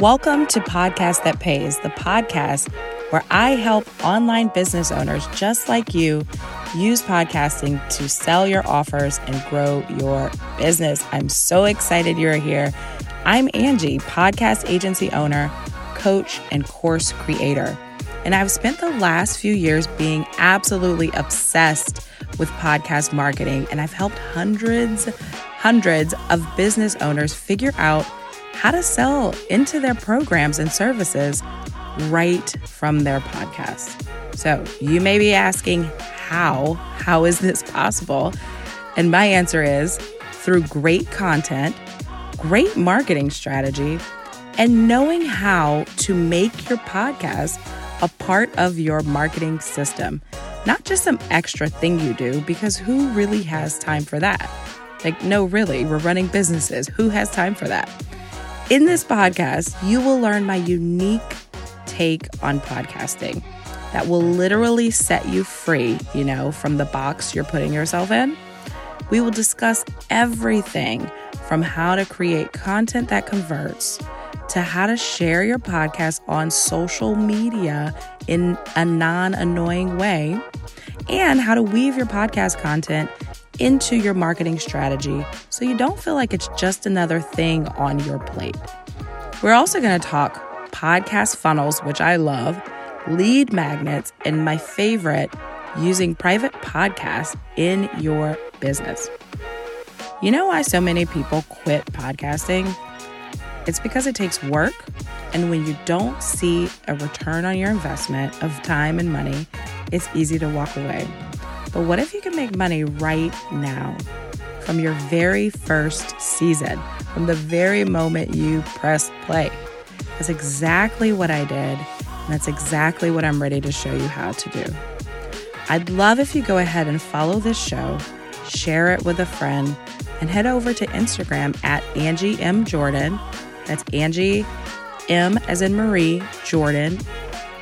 Welcome to Podcast That Pays, the podcast where I help online business owners just like you use podcasting to sell your offers and grow your business. I'm so excited you're here. I'm Angie, podcast agency owner, coach, and course creator. And I've spent the last few years being absolutely obsessed with podcast marketing, and I've helped hundreds, hundreds of business owners figure out how to sell into their programs and services right from their podcast. So you may be asking, how? How is this possible? And my answer is through great content, great marketing strategy, and knowing how to make your podcast a part of your marketing system. Not just some extra thing you do, because who really has time for that? Like, no, really, we're running businesses. Who has time for that? In this podcast, you will learn my unique take on podcasting that will literally set you free, you know, from the box you're putting yourself in. We will discuss everything from how to create content that converts to how to share your podcast on social media in a non annoying way and how to weave your podcast content into your marketing strategy so you don't feel like it's just another thing on your plate. We're also going to talk podcast funnels, which I love, lead magnets, and my favorite, using private podcasts in your business. You know why so many people quit podcasting? It's because it takes work, and when you don't see a return on your investment of time and money, it's easy to walk away. But what if you can make money right now from your very first season, from the very moment you press play? That's exactly what I did, and that's exactly what I'm ready to show you how to do. I'd love if you go ahead and follow this show, share it with a friend, and head over to Instagram at Angie M. Jordan. That's Angie M as in Marie Jordan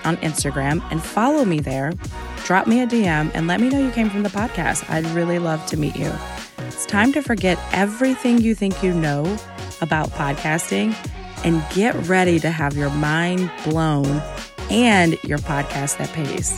on Instagram and follow me there. Drop me a DM and let me know you came from the podcast. I'd really love to meet you. It's time to forget everything you think you know about podcasting and get ready to have your mind blown and your podcast that pays.